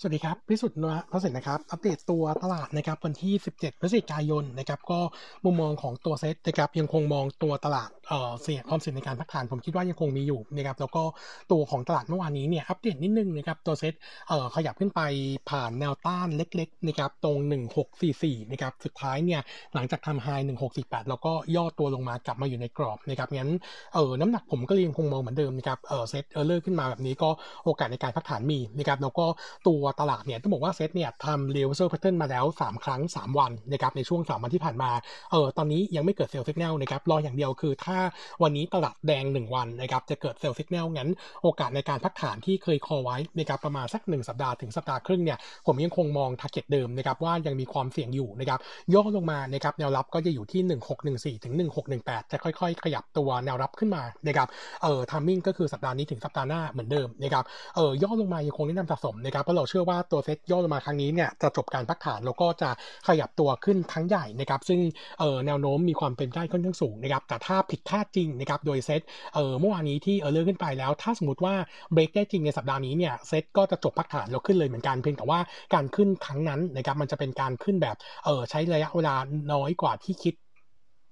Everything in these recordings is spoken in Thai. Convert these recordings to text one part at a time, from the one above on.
สวัสดีครับ พิสุทธิ์นะพระสินนะครับ อัปเดตตัวตลาดนะครับวันที่ 17 พฤศจิกายนนะครับ ก็มุมมองของตัวเซ็ตนะครับยังคงมองตัวตลาด เออเสี่ยงความเสี่ยงในการพักฐานผมคิดว่ายังคงมีอยู่นะครับแล้วก็ตัวของตลาดเมื่อวานนี้เนี่ยอัปเดตนิดนึงนะครับตัวเซ็ตเอ่อขยับขึ้นไปผ่านแนวต้านเล็กๆนะครับตรง 1644นะครับสุดท้ายเนี่ยหลังจากทำ high 1648 แล้วก็ย่อตัวลงมากลับมาอยู่ในกรอบนะครับงั้นเออน้ำหนักผมก็ยังคงมองเหมือนเดิมนะครับเออเซ็ตเออเลอร์ขึ้นมาแบบนี้ก็โอกาสในการพักฐานมีนะครับแล้วก็ตัวตลาดเนี่ยต้องบอกว่าเซตเนี่ยทำ reversal pattern มาแล้ว 3 ครั้ง 3 วันนะครับในช่วง3วันที่ผ่านมาเออตอนนี้ยังไม่เกิด sell สัญญาณนะครับรออย่างเดียวคือถ้าวันนี้ตลาดแดง 1 วันนะครับจะเกิด sell สัญญาณงั้นโอกาสในการพักฐานที่เคย call ไว้นะครับประมาณสัก 1 สัปดาห์ถึงสัปดาห์ครึ่งเนี่ยผมยังคงมอง target เดิมนะครับว่ายังมีความเสี่ยงอยู่นะครับย่อลงมานะครับแนวรับก็จะอยู่ที่ 1614ถึง1618 จะค่อยๆ ขยับตัวแนวรับขึ้นมานะครับเออทามมิ่งก็คือสัปดาห์นี้ถึงสัปดาห์หน้าเหมือนเดิมนะครับเออย่อลงมายังคงแนะนำสะสมนะครับเพราะเราเชื่อว่าตัวเซ็ตย่อลงมาครั้งนี้เนี่ยจะจบการพักฐานแล้วก็จะขยับตัวขึ้นครั้งใหญ่นะครับซึ่งเออแนวโน้มมีความเป็นได้ค่อนข้างสูงนะครับแต่ถ้าผิดคาดจริงนะครับโดยเซตเออเมื่อวานนี้ที่เออเลื่อนขึ้นไปแล้ว ถ้าสมมติว่าเบรกได้จริงในสัปดาห์นี้เนี่ยเซตก็จะจบพักฐานแล้วขึ้นเลยเหมือนกันเพียงแต่ว่าการขึ้นครั้งนั้นนะครับมันจะเป็นการขึ้นแบบเออใช้ระยะเวลาน้อยกว่าที่คิด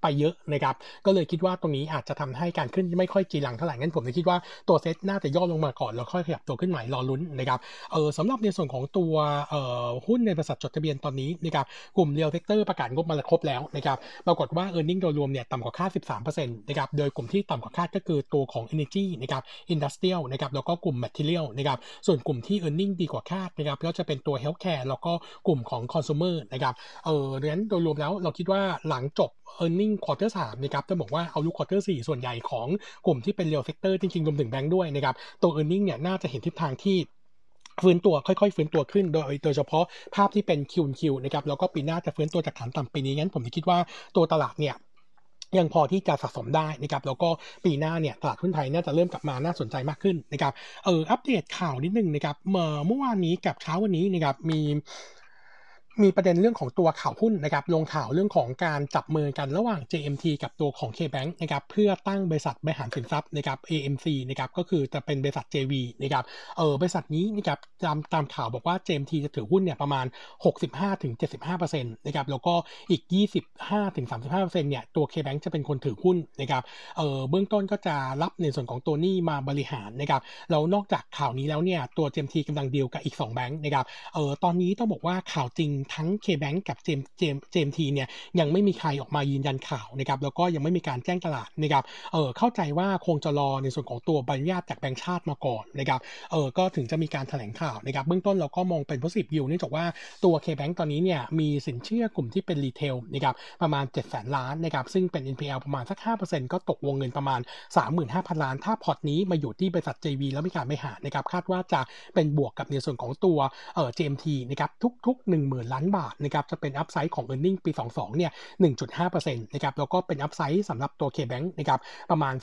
ไปเยอะนะครับ ก็เลยคิดว่าตรงนี้อาจจะทำให้การขึ้นไม่ค่อยจีรังเท่าไหร่งั้นผมเลยคิดว่าตัวเซ็ตน่าจะย่อลงมาก่อนแล้วค่อยขยับตัวขึ้นใหม่รอลุ้นนะครับเออสำหรับในส่วนของตัวเอ่อหุ้นในบริษัทจดทะเบียนตอนนี้นะครับกลุ่ม real sector ประกาศงบมาครบแล้วนะครับปรากฏว่า e a r n i n g โดยรวมเนี่ยต่ำกว่าคาด 13%นะครับโดยกลุ่มที่ต่ำกว่าคาดก็คือตัวของ Energy นะครับ Industrial นะครับแล้วก็กลุ่ม Material นะครับส่วนกลุ่มที่ e a r n i n g ดีกว่าคาดนะครับก็จะเป็นตัว Healthcare แล้วก็กลุ่มของ Consumer นะครับเออดังนั้นโดยรวมแล้วเราคิดว่าหลังจบ e a r n i n g quarter 3นะครับจะบอกว่าเอาลุก quarter 4ส่วนใหญ่ของกลุ่มที่เป็น real sector จริงๆรวมถึงแบงค์ด้วยนะครับตัว e a r n i n g เนี่ยน่าจะเห็นทิศทางที่ฟื้นตัวค่อยๆฟื้นตัวขึ้นโดยโดยเฉพาะภาพที่เป็น Q Q นะครับแล้วก็ปีหน้าจะฟื้นตัวจากฐานต่ำปีนี้งั้นผมคิดว่าตัวตลาดเนี่ยยังพอที่จะสะสมได้นะครับแล้วก็ปีหน้าเนี่ยตลาดหุ้นไทยน่าจะเริ่มกลับมาน่าสนใจมากขึ้นนะครับเอออัปเดตข่าวนิดนึงนะครับเมื่อเมื่อวานนี้กับเช้าวันนี้นะครับมี มีประเด็นเรื่องของตัวข่าวหุ้นนะครับลงข่าวเรื่องของการจับมือกันระหว่าง JMT กับตัวของ KBank นะครับเพื่อตั้งบริษัทบริหารสินทรัพย์นะครับ AMC นะครับก็คือจะเป็นบริษัท JV นะครับเออบริษัทนี้นะครับตามตามข่าวบอกว่า JMT จะถือหุ้นเนี่ยประมาณ 65-75%นะครับแล้วก็อีก 25-35%เนี่ยตัว KBank จะเป็นคนถือหุ้นนะครับเออเบื้องต้นก็จะรับในส่วนของตัวนี้มาบริหารนะครับแล้วนอกจากข่าวนี้แล้วเนี่ยตัว JMT กำลังดีลกับอีก 2 แบงค์นะครับเออตอนนี้ต้องบอกว่าข่าวจริงทั้ง KBank กับเจมเจมเจมทีเนี่ยยังไม่มีใครออกมายืนยันข่าวนะครับแล้วก็ยังไม่มีการแจ้งตลาดนะครับเออเข้าใจว่าคงจะรอในส่วนของตัวใบอนุญาตจากแบงก์ชาติมาก่อนนะครับเออก็ถึงจะมีการแถลงข่าวนะครับเบื้องต้นเราก็มองเป็น positive view เนื่องจากว่าตัว KBank ตอนนี้เนี่ยมีสินเชื่อกลุ่มที่เป็นรีเทลนะครับประมาณ7แสนล้านนะครับซึ่งเป็น NPL ประมาณสัก 5%ก็ตกวงเงินประมาณ 35,000 ล้าน ถ้าพอร์ตนี้มาอยู่ที่บริษัท JV แล้วมีการบริหารนะครับคาดว่าจะเป็นบวกกับในส่วนของตัวเออ JMT นะครับทุกๆ 10,000ล้านบาทนะครับจะเป็นอัพไซด์ของ e a r n i n g ปี 22 เนี่ย 1.5%นะครับแล้วก็เป็น upside สำหรับตัว KBank นะครับประมาณ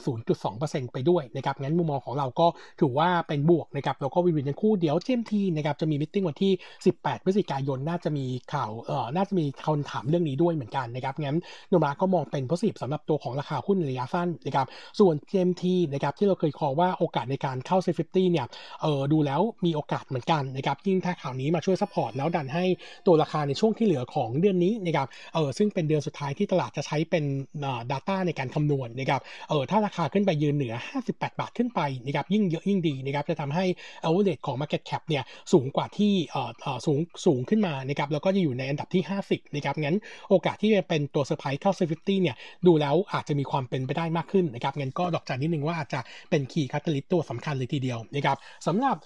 0.2%ไปด้วยนะครับงั้นมุมมองของเราก็ถือว่าเป็นบวกนะครับแล้วก็ win-win ทั้งคู่เดี๋ยว JMT นะครับจะมี meeting วันที่ 18 พฤศจิกายนน่าจะมีข่าวเอ่อน่าจะมีคนถามเรื่องนี้ด้วยเหมือนกันนะครับงั้นโนมูระก็มองเป็น positive สำหรับตัวของราคาหุ้นระยะสั้นนะครับส่วน JMT นะครับที่เราเคย call ว่าโอกาสในการเข้า SET Fifty เนี่ยเออดูแล้วมีโอกาสเหมือนกันนะครับยิ่งถ้าข่าวนี้มาช่วย support แล้วดันให้ตัวราคาในช่วงที่เหลือของเดือนนี้นะครับเออซึ่งเป็นเดือนสุดท้ายที่ตลาดจะใช้เป็นอ่า data ในการคำนวณนะครับเออถ้าราคาขึ้นไปยืนเหนือ 58 บาทขึ้นไปนะครับยิ่งเยอะยิ่งดีนะครับจะทำให้ average ของ market cap เนี่ยสูงกว่าที่เออเออสูงสูงขึ้นมานะครับแล้วก็จะอยู่ในอันดับที่ 50นะครับงั้นโอกาสที่จะเป็นตัวเซอร์ไพรส์เข้า SET Fifty เนี่ยดูแล้วอาจจะมีความเป็นไปได้มากขึ้นนะครับงั้นก็ดอกจันนิดนึงว่าอาจจะเป็น key catalyst ตัวสำคัญเลยทีเดียวนะครับสำหรับ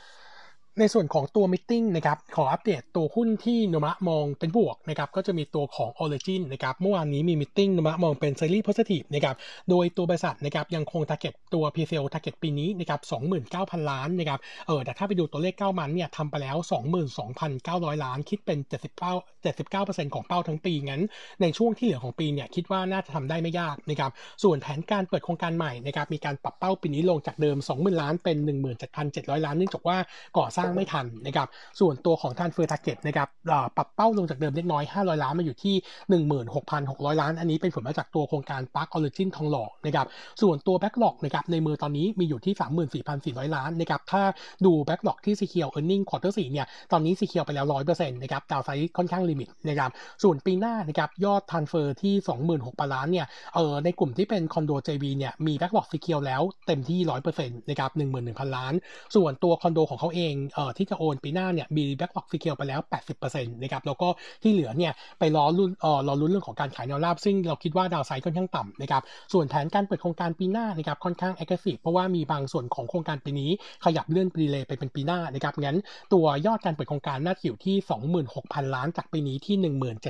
ในส่วนของตัว meeting นะครับขออัปเดตตัวหุ้นที่โนมูระมองเป็นบวกนะครับก็จะมีตัวของ Origin นะครับเมื่อวานนี้มี meeting โนมูระมองเป็น slightly positive นะครับโดยตัวบริษัทนะครับยังคง target ตัว presale target ปีนี้นะครับ29,000 ล้านนะครับเออแต่ถ้าไปดูตัวเลข9 month เนี่ยทำไปแล้ว 22,900 ล้านคิดเป็น 79 79%ของเป้าทั้งปีงั้น ในช่วงที่เหลือของปีเนี่ยคิดว่าน่าจะทำได้ไม่ยากนะครับส่วนแผนการเปิดโครงการใหม่นะครับมีการปรับเป้าปีนี้ลงจากเดิม 20,000 ล้านเป็น 17,700 ล้านเนื่องจากว่าก่อสร้างางไม่ทันนะครับส่วนตัวของ transfer target นะครับปรับเป้าลงจากเดิมเล็กน้อย 500 ล้านมาอยู่ที่ 16,600 ล้าน อันนี้เป็นผลมาจากตัวโครงการปาร์คออริจินทองหล่อนะครับส่วนตัว backlog นะครับในมือตอนนี้มีอยู่ที่ 34,400 ล้านนะครับถ้าดู backlog ที่ secure earning quarter สี่เนี่ยตอนนี้ secure ไปแล้ว 100%นะครับ downside ค่อนข้าง limit นะครับส่วนปีหน้านะครับยอด transfer ที่ 26,000 ล้านเนี่ยเออในกลุ่มที่เป็นคอนโด JV เนี่ยมี backlog secure แล้วเต็มที่ 100%นะครับ11,000 ล้าน ส่วนตัวคอนโดของเขาเองเออที่จะโอนปีหน้าเนี่ยมี backlog secure ไปแล้ว 80%นะครับแล้วก็ที่เหลือเนี่ยไปรอลุ้นเออรอลุ้นเรื่องของการขายแนวราบซึ่งเราคิดว่า downside ค่อนข้างต่ำนะครับส่วนแผนการเปิดโครงการปีหน้านะครับค่อนข้าง aggressive เพราะว่ามีบางส่วนของโครงการปีนี้ขยับเลื่อนปีเลยไปเป็นปีหน้านะครับงั้นตัวยอดการเปิดโครงการน่าจะอยู่ที่ 26,000 ล้าน จากปีนี้ที่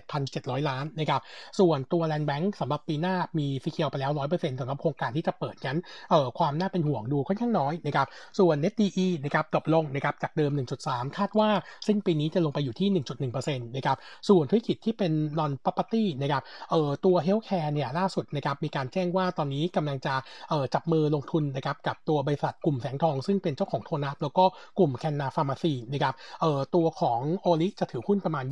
17,700 ล้านนะครับส่วนตัว Land Bank สำหรับปีหน้ามีซีเคียวไปแล้ว 100%สำหรับโครงการที่จะเปิดงั้นเอ่อความน่าเป็นห่วงดูค่อนข้างน้อยนะครับส่วน Net DE นะครับตกลงนะครับจากเดิม 1.3 คาดว่าสิ้นปีนี้จะลงไปอยู่ที่ 1.1%นะครับส่วนธุรกิจที่เป็น non property นะครับเอ่อตัว healthcare เนี่ยล่าสุดนะครับมีการแจ้งว่าตอนนี้กำลังจะเอ่อจับมือลงทุนนะครับกับตัวบริษัทกลุ่มแสงทอง ซึ่งเป็นเจ้าของโทนัสแล้วก็กลุ่มแคนนาฟาร์มาซีนะครับเอ่อตัวของโอลิจะถือหุ้นประมาณ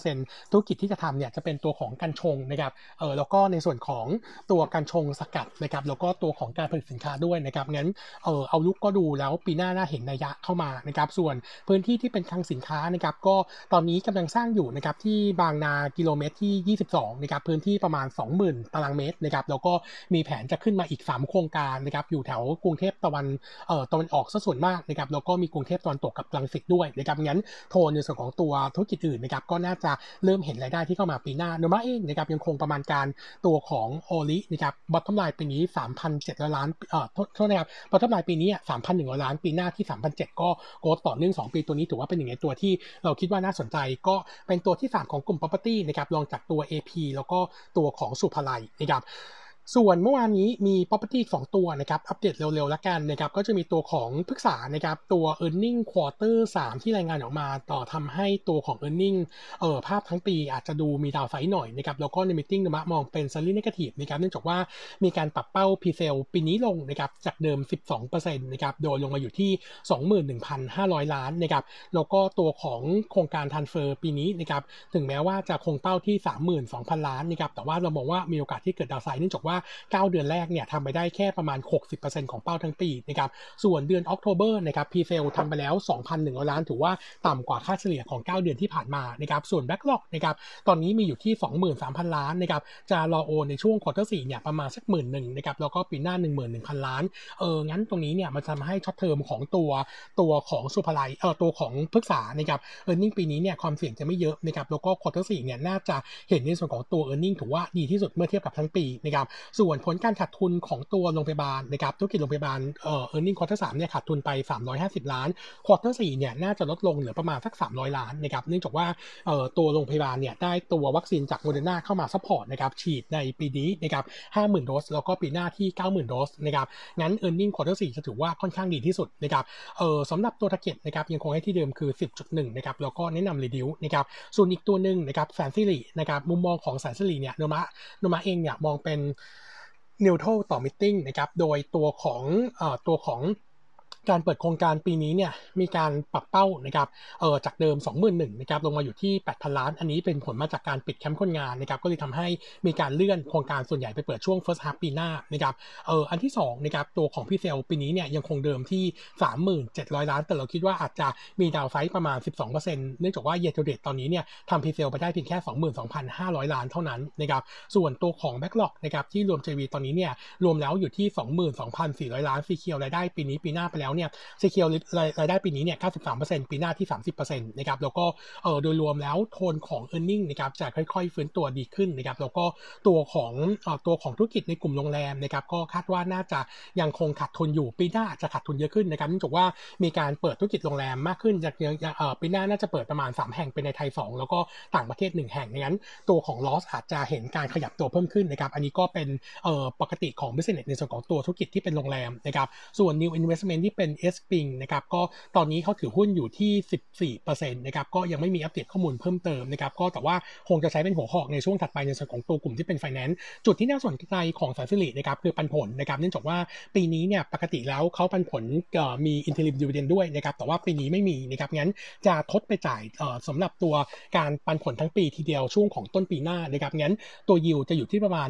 25%ธุรกิจที่จะทำเนี่ยจะเป็นตัวของการชงนะครับเออแล้วก็ในส่วนของตัวการชงสกัดนะครับแล้วก็ตัวของการผลิตสินค้าด้วยนะครับงั้นเออเอาลุกก็ดูแล้วปีหน้าน่าเห็นนัยยะเข้ามานะครับส่วนพื้นที่ที่เป็นคลังสินค้านะครับก็ตอนนี้กำลังสร้างอยู่นะครับที่บางนากิโลเมตรที่ 22นะครับพื้นที่ประมาณ 20,000 ตารางเมตรนะครับแล้วก็มีแผนจะขึ้นมาอีก 3 โครงการนะครับอยู่แถวกรุงเทพตะวันเอ่อตะวันออกซะส่วนมากนะครับแล้วก็มีกรุงเทพตะวันตกกับรังสิตด้วยนะครับงั้นโทนในส่วนของตัวธุรกิจอื่นนะครับก็น่าจะเริ่มเห็นรายได้ที่เข้ามาปีหน้าโนมาเองนะครับยังคงประมาณการตัวของโอลินะครับบอททอมไลน์ปีนี้ 3,700 ล้านเอ่อโทษนะครับ bottom line ปีนี้ 3,100 ล้าน ปีหน้าที่ 3,700ก็ growth ต่อเนื่อง2 ปีตัวนี้ถือว่าเป็นหนึ่งในตัวที่เราคิดว่าน่าสนใจก็เป็นตัวที่ 3 ของกลุ่ม property นะครับรองจากตัว AP แล้วก็ตัวของศุภาลัยนะครับ ส่วนเมื่อวานนี้มี property สองตัวนะครับอัปเดตเร็วๆแล้วกันนะครับก็จะมีตัวของพฤกษานะครับตัว e a r n i n g quarter 3 ที่รายงานออกมา ต่อทำให้ตัวของ e a r n i n g เอ่อภาพทั้งปีอาจจะดูมี downside หน่อยนะครับแล้วก็ใน meeting มองเป็น slightly negative นะครับเนื่องจากว่ามีการปรับเป้า p ีเซลปีนี้ลงนะครับจากเดิม 12%นะครับโดยลงมาอยู่ที่ 21,500 ล้านนะครับแล้วก็ตัวของโครงการ transfer ปีนี้นะครับถึงแม้ว่าจะคงเป้าที่ 32,000 ล้านนะครับแต่ว่าเรามองว่ามีโอกาสที่เกิด downside เนื่องจากว่า9 เดือนแรกเนี่ยทำไปได้แค่ประมาณ 60%ของเป้าทั้งปีนะครับส่วนเดือน October นะครับ presale ทำไปแล้ว 2,100 ล้าน ถือว่าต่ำกว่าค่าเฉลี่ยของ 9 เดือนที่ผ่านมานะครับส่วน backlog นะครับตอนนี้มีอยู่ที่ 23,000 ล้านนะครับจะรอโอนในช่วง quarter สี่เนี่ยประมาณสักหมื่นหนึ่งนะครับแล้วก็ปีหน้า 11,000 ล้านเอองั้นตรงนี้เนี่ยมันทำให้ short term ของตัวตัวของศุภาลัยเออตัวของพฤกษานะครับ earning ปีนี้เนี่ยความเสี่ยงจะไม่เยอะนะครับแล้วก็ quarter สี่เนี่ยน่าจะเห็นในส่วนของตัว earning ถือว่าดีที่สุดเมื่อเทียบกับทั้งปีนะครับส่วนผลการขาดทุนของตัวโรงพยาบาลนะครับธุรกิจโรงพยาบาลเอ่อ earning quarter สามเนี่ยขาดทุนไป 350 ล้าน quarter สี่เนี่ยน่าจะลดลงเหลือประมาณสัก 300 ล้านนะครับเนื่องจากว่าเอ่อตัวโรงพยาบาลเนี่ยได้ตัววัคซีนจากโมเดอร์นาเข้ามา support นะครับฉีดในปีนี้นะครับ50,000โดสแล้วก็ปีหน้าที่ 90,000โดสนะครับงั้น earning quarter สี่จะถือว่าค่อนข้างดีที่สุดนะครับเอ่อสำหรับตัว target นะครับยังคงให้ที่เดิมคือ 10.1นะครับแล้วก็แนะนำ reduce นะครับส่วนอีกตัวหนึ่งนะครับแสนสิรินะครับมุมมองของแสนสิริเนี่ยโนมูระโนมูระเองเนี่ยมองเป็น neutral ต่อ meeting นะครับ โดยตัวของอตัวของ การเปิดโครงการปีนี้เนี่ยมีการปรับเป้านะครับเออจากเดิม 21,000นะครับลงมาอยู่ที่ 8,000 ล้าน อันนี้เป็นผลมาจากการปิดแคมป์คนงานนะครับก็เลยทำให้มีการเลื่อนโครงการส่วนใหญ่ไปเปิดช่วง first half ปีหน้านะครับเอออันที่2นะครับตัวของ presale ปีนี้เนี่ยยังคงเดิมที่ 3,700 ล้าน แต่เราคิดว่าอาจจะมี downside ประมาณ 12%เนื่องจากว่าเย t เดตตอนนี้เนี่ยทำ presale ไปได้เพียงแค่ 22,500 ล้านเท่านั้นนะครับส่วนตัวของ backlog นะครับที่รวม JV ตอนนี้เนี่ยรวมแล้วอยู่ที่ 22,400 ล้าน secure รายได้ปีนี้ปีหน้าไปแล้วเนี่ยซีเคียวรายได้ปีนี้เนี่ย 93%ปีหน้าที่ 30%นะครับ แล้วก็เออโดยรวมแล้วโทนของ e a r n i n g นะครับจะค่อยๆ ฟื้นตัวดีขึ้นนะครับ แล้วก็ตัวของเออตัวของธุรกิจในกลุ่มโรงแรมนะครับ ก็คาดว่าน่าจะยังคงขาดทุนอยู่ ปีหน้าจะขาดทุนเยอะขึ้นนะครับเนื่องจากว่ามีการเปิดธุรกิจโรงแรมมากขึ้นจากเออปีหน้าน่าจะเปิดประมาณ 3 แห่งเป็นในไทย 2 แล้วก็ต่างประเทศ 1 แห่งงั้น ตัวของ loss อาจจะเห็นการขยับตัวเพิ่มขึ้นนะครับอันนี้ก็เป็นเออปกติของ business ในส่วนของตัวธุรกิจที่เป็นโรงแรมนะครับส่วน new investment ที่เป็น s p i n นะครับก็ตอนนี้เขาถือหุ้นอยู่ที่ 14%นะครับก็ยังไม่มีอัปเดตข้อมูลเพิ่มเติมนะครับก็แต่ว่าคงจะใช้เป็นหัวหอกในช่วงถัดไปในส่วนของตัวกลุ่มที่เป็น finance จุดที่น่าสนใจของสายสิรินะครับคือปันผลนะครับเนื่องจากว่าปีนี้เนี่ยปกติแล้วเขาปันผลมี interim dividend ด้วยนะครับแต่ว่าปีนี้ไม่มีนะครับงั้นจะทดไปจ่ายสำหรับตัวการปันผลทั้งปีทีเดียวช่วงของต้นปีหน้านะครับงั้นตัวยิวจะอยู่ที่ประมาณ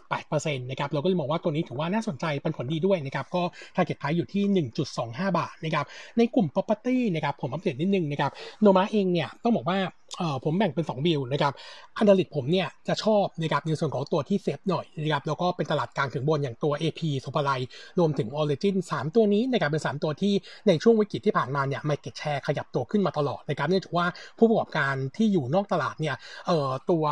4.8%นะครับเราก็เลยมองว่าตัวนี้ถือว่าน่าสนใจปันผลดีด้วยนะครับก็ target price อยู่ที่1.25 บาทนะครับในกลุ่ม property นะครับผมอัปเดตนิดนึงนะครับโนมูระเองเนี่ยต้องบอกว่าเออผมแบ่งเป็น2บิลนะครับอันดับผมเนี่ยจะชอบนะครับในส่วนของตัวที่ safe หน่อยนะครับแล้วก็เป็นตลาดกลางถึงบนอย่างตัว AP ศุภาลัยรวมถึง Origin 3 ตัวนี้นะครับเป็น 3 ตัวที่ในช่วงวิกฤตที่ผ่านมาเนี่ย market share ขยับตัวขึ้นมาตลอดนะครับเนื่องจากว่าผู้ประกอบการที่อยู่นอกตลาดเนี่ยเออตัว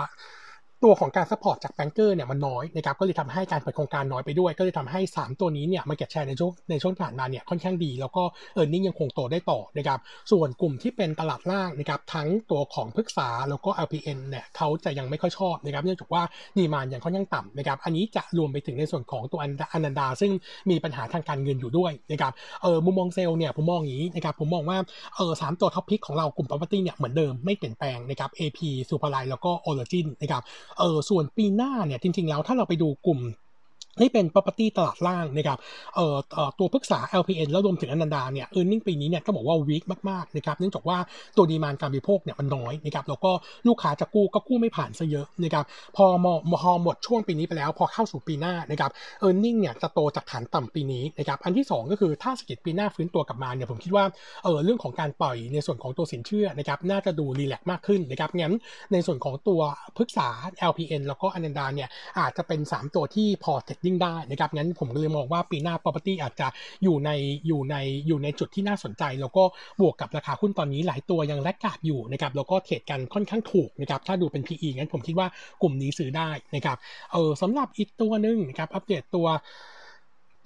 ตัวของการ support จาก banker เนี่ยมันน้อยนะครับก็เลยทำให้การเปิดโครงการน้อยไปด้วย ก็เลยทำให้ 3 ตัวนี้เนี่ย market share ในช่วงในช่วงผ่านมาเนี่ยค่อนข้างดี แล้วก็ earning ยังคงโตได้ต่อนะครับส่วนกลุ่มที่เป็นตลาดล่างนะครับทั้งตัวของพฤกษาแล้วก็ LPN เนี่ยเขาจะยังไม่ค่อยชอบนะครับเนื่องจากว่า demand ยังค่อนข้างต่ำนะครับอันนี้จะรวมไปถึงในส่วนของตัวอนันดา ซึ่งมีปัญหาทางการเงินอยู่ด้วยนะครับเออมุมมองเซลล์เนี่ยผมมองอย่างนี้นะครับผมมองว่าเออสามตัวท็อปพิกของเรากลุ่ม property เนี่ยเหมือนเดิมไม่เปลี่ยนแปลงนะครับ AP สุภาลัยแล้วก็ Origin นะครับเออส่วนปีหน้าเนี่ยจริง ๆ แล้วถ้าเราไปดูกลุ่ม นี่เป็น property ตลาดล่างนะครับเอ่อตัวพฤกษา LPN แล้วรวมถึงอนันดาเนี่ย e a r n i n g ปีนี้เนี่ยก็บอกว่า weak มากๆนะครับเนื่องจากว่าตัวดีมานการบริโภคเนี่ยมันน้อยนะครับแล้วก็ลูกค้าจะกู้ก็กู้ไม่ผ่านซะเยอะนะครับพอมพอหมดช่วงปีนี้ไปแล้ว พอเข้าสู่ปีหน้านะครับ e a r n i n g เนี่ยจะโตจากฐานต่ำปีนี้นะครับอันที่ 2 ก็คือถ้าสกิจปีหน้าฟื้นตัวกลับมาเนี่ยผมคิดว่าเออเรื่องของการปล่อยในส่วนของตัวสินเชื่อนะครับน่าจะดูรีแลกมากขึ้นนะครับงั้นในส่วนของตัวพฤกษา LPN แล้วก็อนันดาเนี่ยอาจจะเป็น 3 ตัวที่พอเทรยิ่งได้นะครับงั้นผมก็เลยมองว่าปีหน้า property อาจจะอยู่ในอยู่ในอยู่ในจุดที่น่าสนใจ แล้วก็บวกกับราคาหุ้นตอนนี้หลายตัวยังแลกกาดอยู่นะครับแล้วก็เทรดกันค่อนข้างถูกนะครับถ้าดูเป็น PE งั้นผมคิดว่ากลุ่มนี้ซื้อได้นะครับเออสำหรับอีกตัวหนึ่งนะครับอัปเดตตัว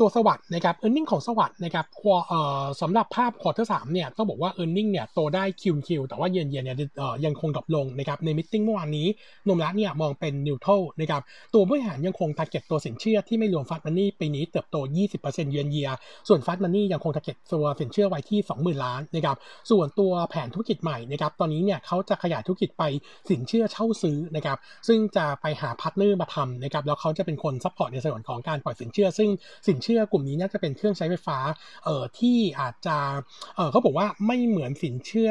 ตัวสวัสดิ์นะครับ earning ของสวัสดิ์นะครับเอ่อสำหรับภาพ quarter สามเนี่ยต้องบอกว่า earning เนี่ยโตได้ QoQ แต่ว่า YoY เนี่ยเอ่อยังคง drop ลงนะครับใน meeting เมื่อวานนี้โนมูระเนี่ยมองเป็น neutral นะครับตัวบริหารยังคง target ตัวสินเชื่อที่ไม่รวม Fast Money ปีนี้เติบโต 20% YoY ส่วน Fast Money ยังคง target ตัวสินเชื่อไว้ที่ 20,000 ล้านนะครับส่วนตัวแผนธุรกิจใหม่นะครับตอนนี้เนี่ยเขาจะขยายธุรกิจไปสินเชื่อเช่าซื้อนะครับซึ่งจะไปหา partner มาทำนะครับแล้วเขาจะเป็นคน support ในส่วนของการปล่อยสินเชื่อ ซึ่งสินเชื่อกลุ่มนี้น่าจะเป็นเครื่องใช้ไฟฟ้าเอ่อที่อาจจะเออเขาบอกว่าไม่เหมือนสินเชื่อ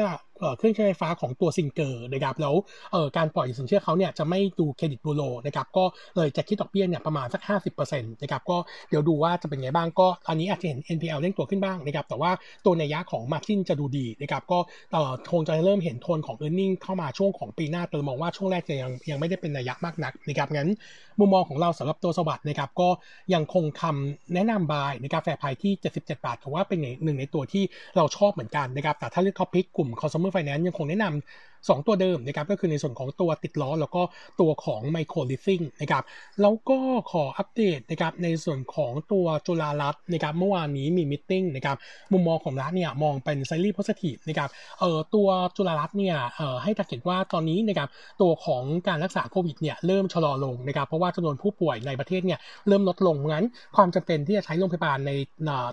เครื่องใช้ไฟฟ้าของตัว Singer นะครับแล้วการปล่อยสินเชื่อเขาเนี่ยจะไม่ดูเครดิตบูโรนะครับก็เลยจะคิดดอกเบี้ยเนี่ยประมาณสัก 50%นะครับก็เดี๋ยวดูว่าจะเป็นไงบ้างก็อันนี้อาจจะเห็น NPL เร่งตัวขึ้นบ้างนะครับแต่ว่าตัวนัยยะของ Margin จะดูดีนะครับก็คงจะเริ่มเห็นโทนของ e a r n i n g เข้ามาช่วงของปีหน้าแต่มองว่าช่วงแรกจะยังยังไม่ได้เป็นนัยะมากนักนะครับงั้นมุมมองของเราสำหรับตัวสวัสด์นะครับก็ยังคงคำแนะนำบายในะครับแฟไพที่ 77 บาทถือว่าเป็นหนึ่งในตัวที่เราชอบเหมือนกันนะครับแต่ถ้าเลือกท็อปพิกกลุ่ม consumer finance ยังคงแนะนำ2 ตัวเดิมนะครับก็คือในส่วนของตัวติดล้อ แล้วก็ตัวของไมโครลิซิ่งนะครับแล้วก็ขออัปเดตนะครับในส่วนของตัวจุฬารัตน์นะครับเมื่อวานนี้มีมิ팅นะครับมุมมองของรัฐเนี่ยมองเป็นไซรีโพสิทีฟนะครับเอ่อตัวจุฬารัตน์เนี่ยเอ่อให้ตัดเห็นว่าตอนนี้นะครับตัวของการรักษาโควิดเนี่ยเริ่มชะลอลงนะครับเพราะว่าจำนวนผู้ป่วยในประเทศเนี่ยเริ่มลดลงงั้น ความจำเป็นที่จะใช้โรงพยาบาลใน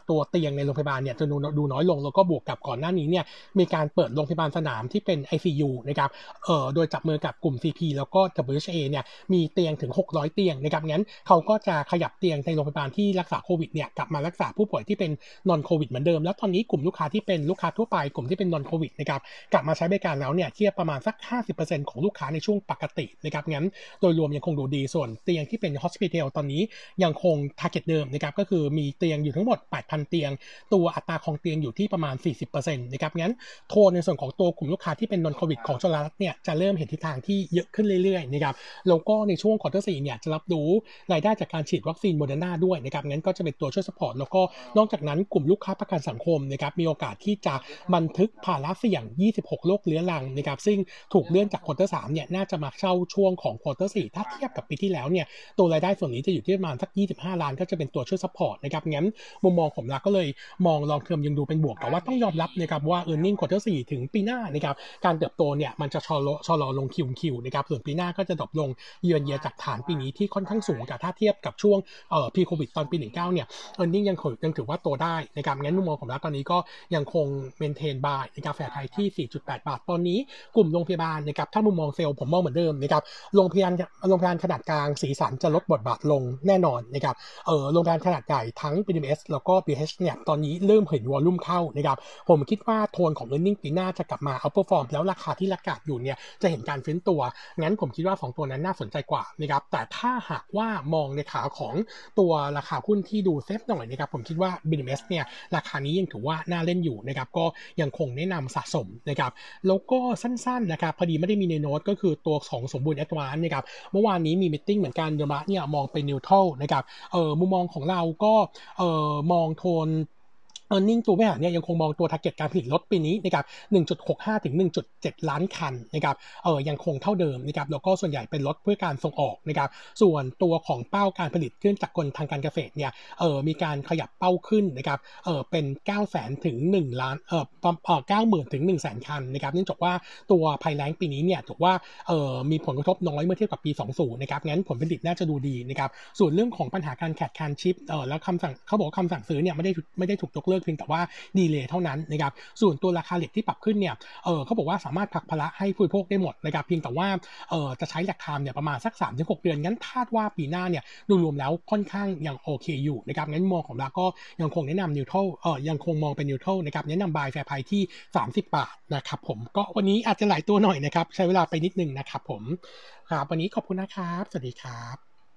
ตัวเตียงในโรงพยาบาลเนี่ยจะดูน้อยลงแล้วก็บวกกับก่อนหน้านี้เนี่ยมีการเปิดโรงพยาบาลสนามที่เป็น ICU นะครับเอ่อโดยจับมือกับกลุ่ม CP แล้วก็ WHA เนี่ยมีเตียงถึง 600 เตียงนะครับงั้นเขาก็จะขยับเตียงในโรงพยาบาลที่รักษาโควิดเนี่ยกลับมารักษาผู้ป่วยที่เป็นนอนโควิดเหมือนเดิม แล้วตอนนี้กลุ่มลูกค้าที่เป็นลูกค้าทั่วไปกลุ่มที่เป็นนอนโควิดนะครับกลับมาใช้บริการแล้วเนี่ยเทียบประมาณสัก 50%ของลูกค้าในช่วงปกตินะครับงั้นโดยรวมยังคงดูดีส่วนเตียงที่เป็น hospital ตอนนี้ยังคง target เดิมนะครับก็คือมีเตียงอยู่ทั้งหมด 8,000 เตียง ตัวอัตราของเตียงอยู่ที่ประมาณ 40%นะครับงั้นโทนในส่วนของตัวกลุ่มลูกค้าที่เป็นนอนโควิดของจุฬาเนี่ยจะเริ่มเห็นทิศทางที่เยอะขึ้นเรื่อยๆนะครับแล้วก็ในช่วงควอเตอร์สี่เนี่ยจะรับรู้รายได้จากการฉีดวัคซีนโมเดอร์นาด้วยนะครับงั้นก็จะเป็นตัวช่วย support แล้วก็นอกจากนั้นกลุ่มลูกค้าประกันสังคมนะครับมีโอกาสที่จะบันทึกภาระเสี่ยง 26 โรคเรื้อรังนะครับซึ่งถูกเลื่อนจาก quarter สามเนี่ยน่าจะมาเข้าช่วงของ quarter สี่ถ้าเทียบกับปีที่แล้วเนี่ยตัวรายได้ส่วนนี้จะอยู่ที่ประมาณสัก 25 ล้าน ก็จะเป็นตัวช่วย support นะครับงั้นมุมมองผมละก็เลยมอง long term ยังดูเป็นบวกแต่ว่าต้องยอมรับนะครับว่า e a r n i n g ควอเตอร์สี่ถึงปีหน้านะครับการเติบโตเนี่ยมันจะชะลอชะลอลง QoQ นะครับส่วนปีหน้าก็จะ drop ลงเยือนเยียจากฐานปีนี้ที่ค่อนข้างสูงกับถ้าเทียบกับช่วงเอ่อพีโควิดตอนปี19เนี่ยเออร์เน็งยังยังถือว่าโตได้นะครับงั้นมุมมองของเราตอนนี้ก็ยังคงเมนเทนบายในะครับแฟไทยที่ 4.8 บาท ตอนนี้กลุ่มโรงพยาบาลนะครับถ้ามุมมองเซลล์ผมมองเหมือนเดิมนะครับโรงพยาบาลโรงพยาบาลขนาดกลางสีสันจะลดบทบาทลงแน่นอนนะครับเออโรงพยาบาลขนาดใหญ่ทั้ง BMS แล้วก็ BH เนี่ยตอนนี้เริ่มเห็นวอลลุ่มเข้านะครับผมคิดว่าโทนของ e a r n i n g ปีหน้าจะกลับมา outperform แล้วราคาที่ระกาศอยู่เนี่ยจะเห็นการฟื้นตัว งั้นผมคิดว่า 2 ตัวนั้นน่าสนใจกว่านะครับแต่ถ้าหากว่ามองในขาของตัวราคาหุ้นที่ดู safe หน่อยนะครับผมคิดว่า BDMS เนี่ยราคานี้ยังถือว่าน่าเล่นอยู่นะครับก็ยังคงแนะนำสะสมนะครับแล้วก็สั้นๆนะครับพอดีไม่ได้มีในโน้ตก็คือตัวของสมบูรณ์ Advance นะครับเมื่อวานนี้มี meeting เหมือนกันเดมะเนี่ยมองเป็น neutral นะครับเออมุมมองของเราก็เออมอง tone earning ตัวบริหารเนี่ยยังคงมองตัว t a r g e t การผลิตรถปีนี้นะครับ1.65 ถึง 1.7 ล้านคันนะครับเออยังคงเท่าเดิมนะครับแล้วก็ส่วนใหญ่เป็นรถเพื่อการส่งออกนะครับส่วนตัวของเป้าการผลิตเครื่องจักรกลทางการเกษตรเนี่ยเออมีการขยับเป้าขึ้นนะครับเออเป็น 9 0 0 0 0ถึง 1 ล้านเออเออ90,000ถึง 1 0 0 0 0 0คันนะครับเนื่องจากว่าตัวภัยแล้งปีนี้เนี่ยถือว่าเออมีผลกระทบน้อยเมื่อเทียบกับปี 20 นะครับงั้นผลผลิตน่าจะดูดีนะครับส่วนเรื่องของปัญหาการแข่งขันชิปเออแล้วคำสั่งเขาบอกคำสั่งซื้อเนี่ยไม่ได้ไม่ได้ถูกยกเลิกเพียงแต่ว่า delay เท่านั้นนะครับส่วนตัวราคาเหล็กที่ปรับขึ้นเนี่ยเออเขาบอกว่าสามารถผลักภาระให้ผู้บริโภคได้หมดนะครับเพียงแต่ว่าเออจะใช้ lag time เนี่ยประมาณสัก3กเดือนงั้นคาดว่าปีหน้าเนี่ยดูรวมแล้วค่อนข้างยังโอเคอยู่นะครับงั้นมองของเราก็ยังคงแนะนำ neutral เออยังคงมองเป็น neutral นะครับแนะนำ buy fair price ที่ 30 บาทนะครับผมก็วันนี้อาจจะหลายตัวหน่อยนะครับใช้เวลาไปนิดนึงนะครับผมครับวันนี้ขอบคุณนะครับ สวัสดีครับ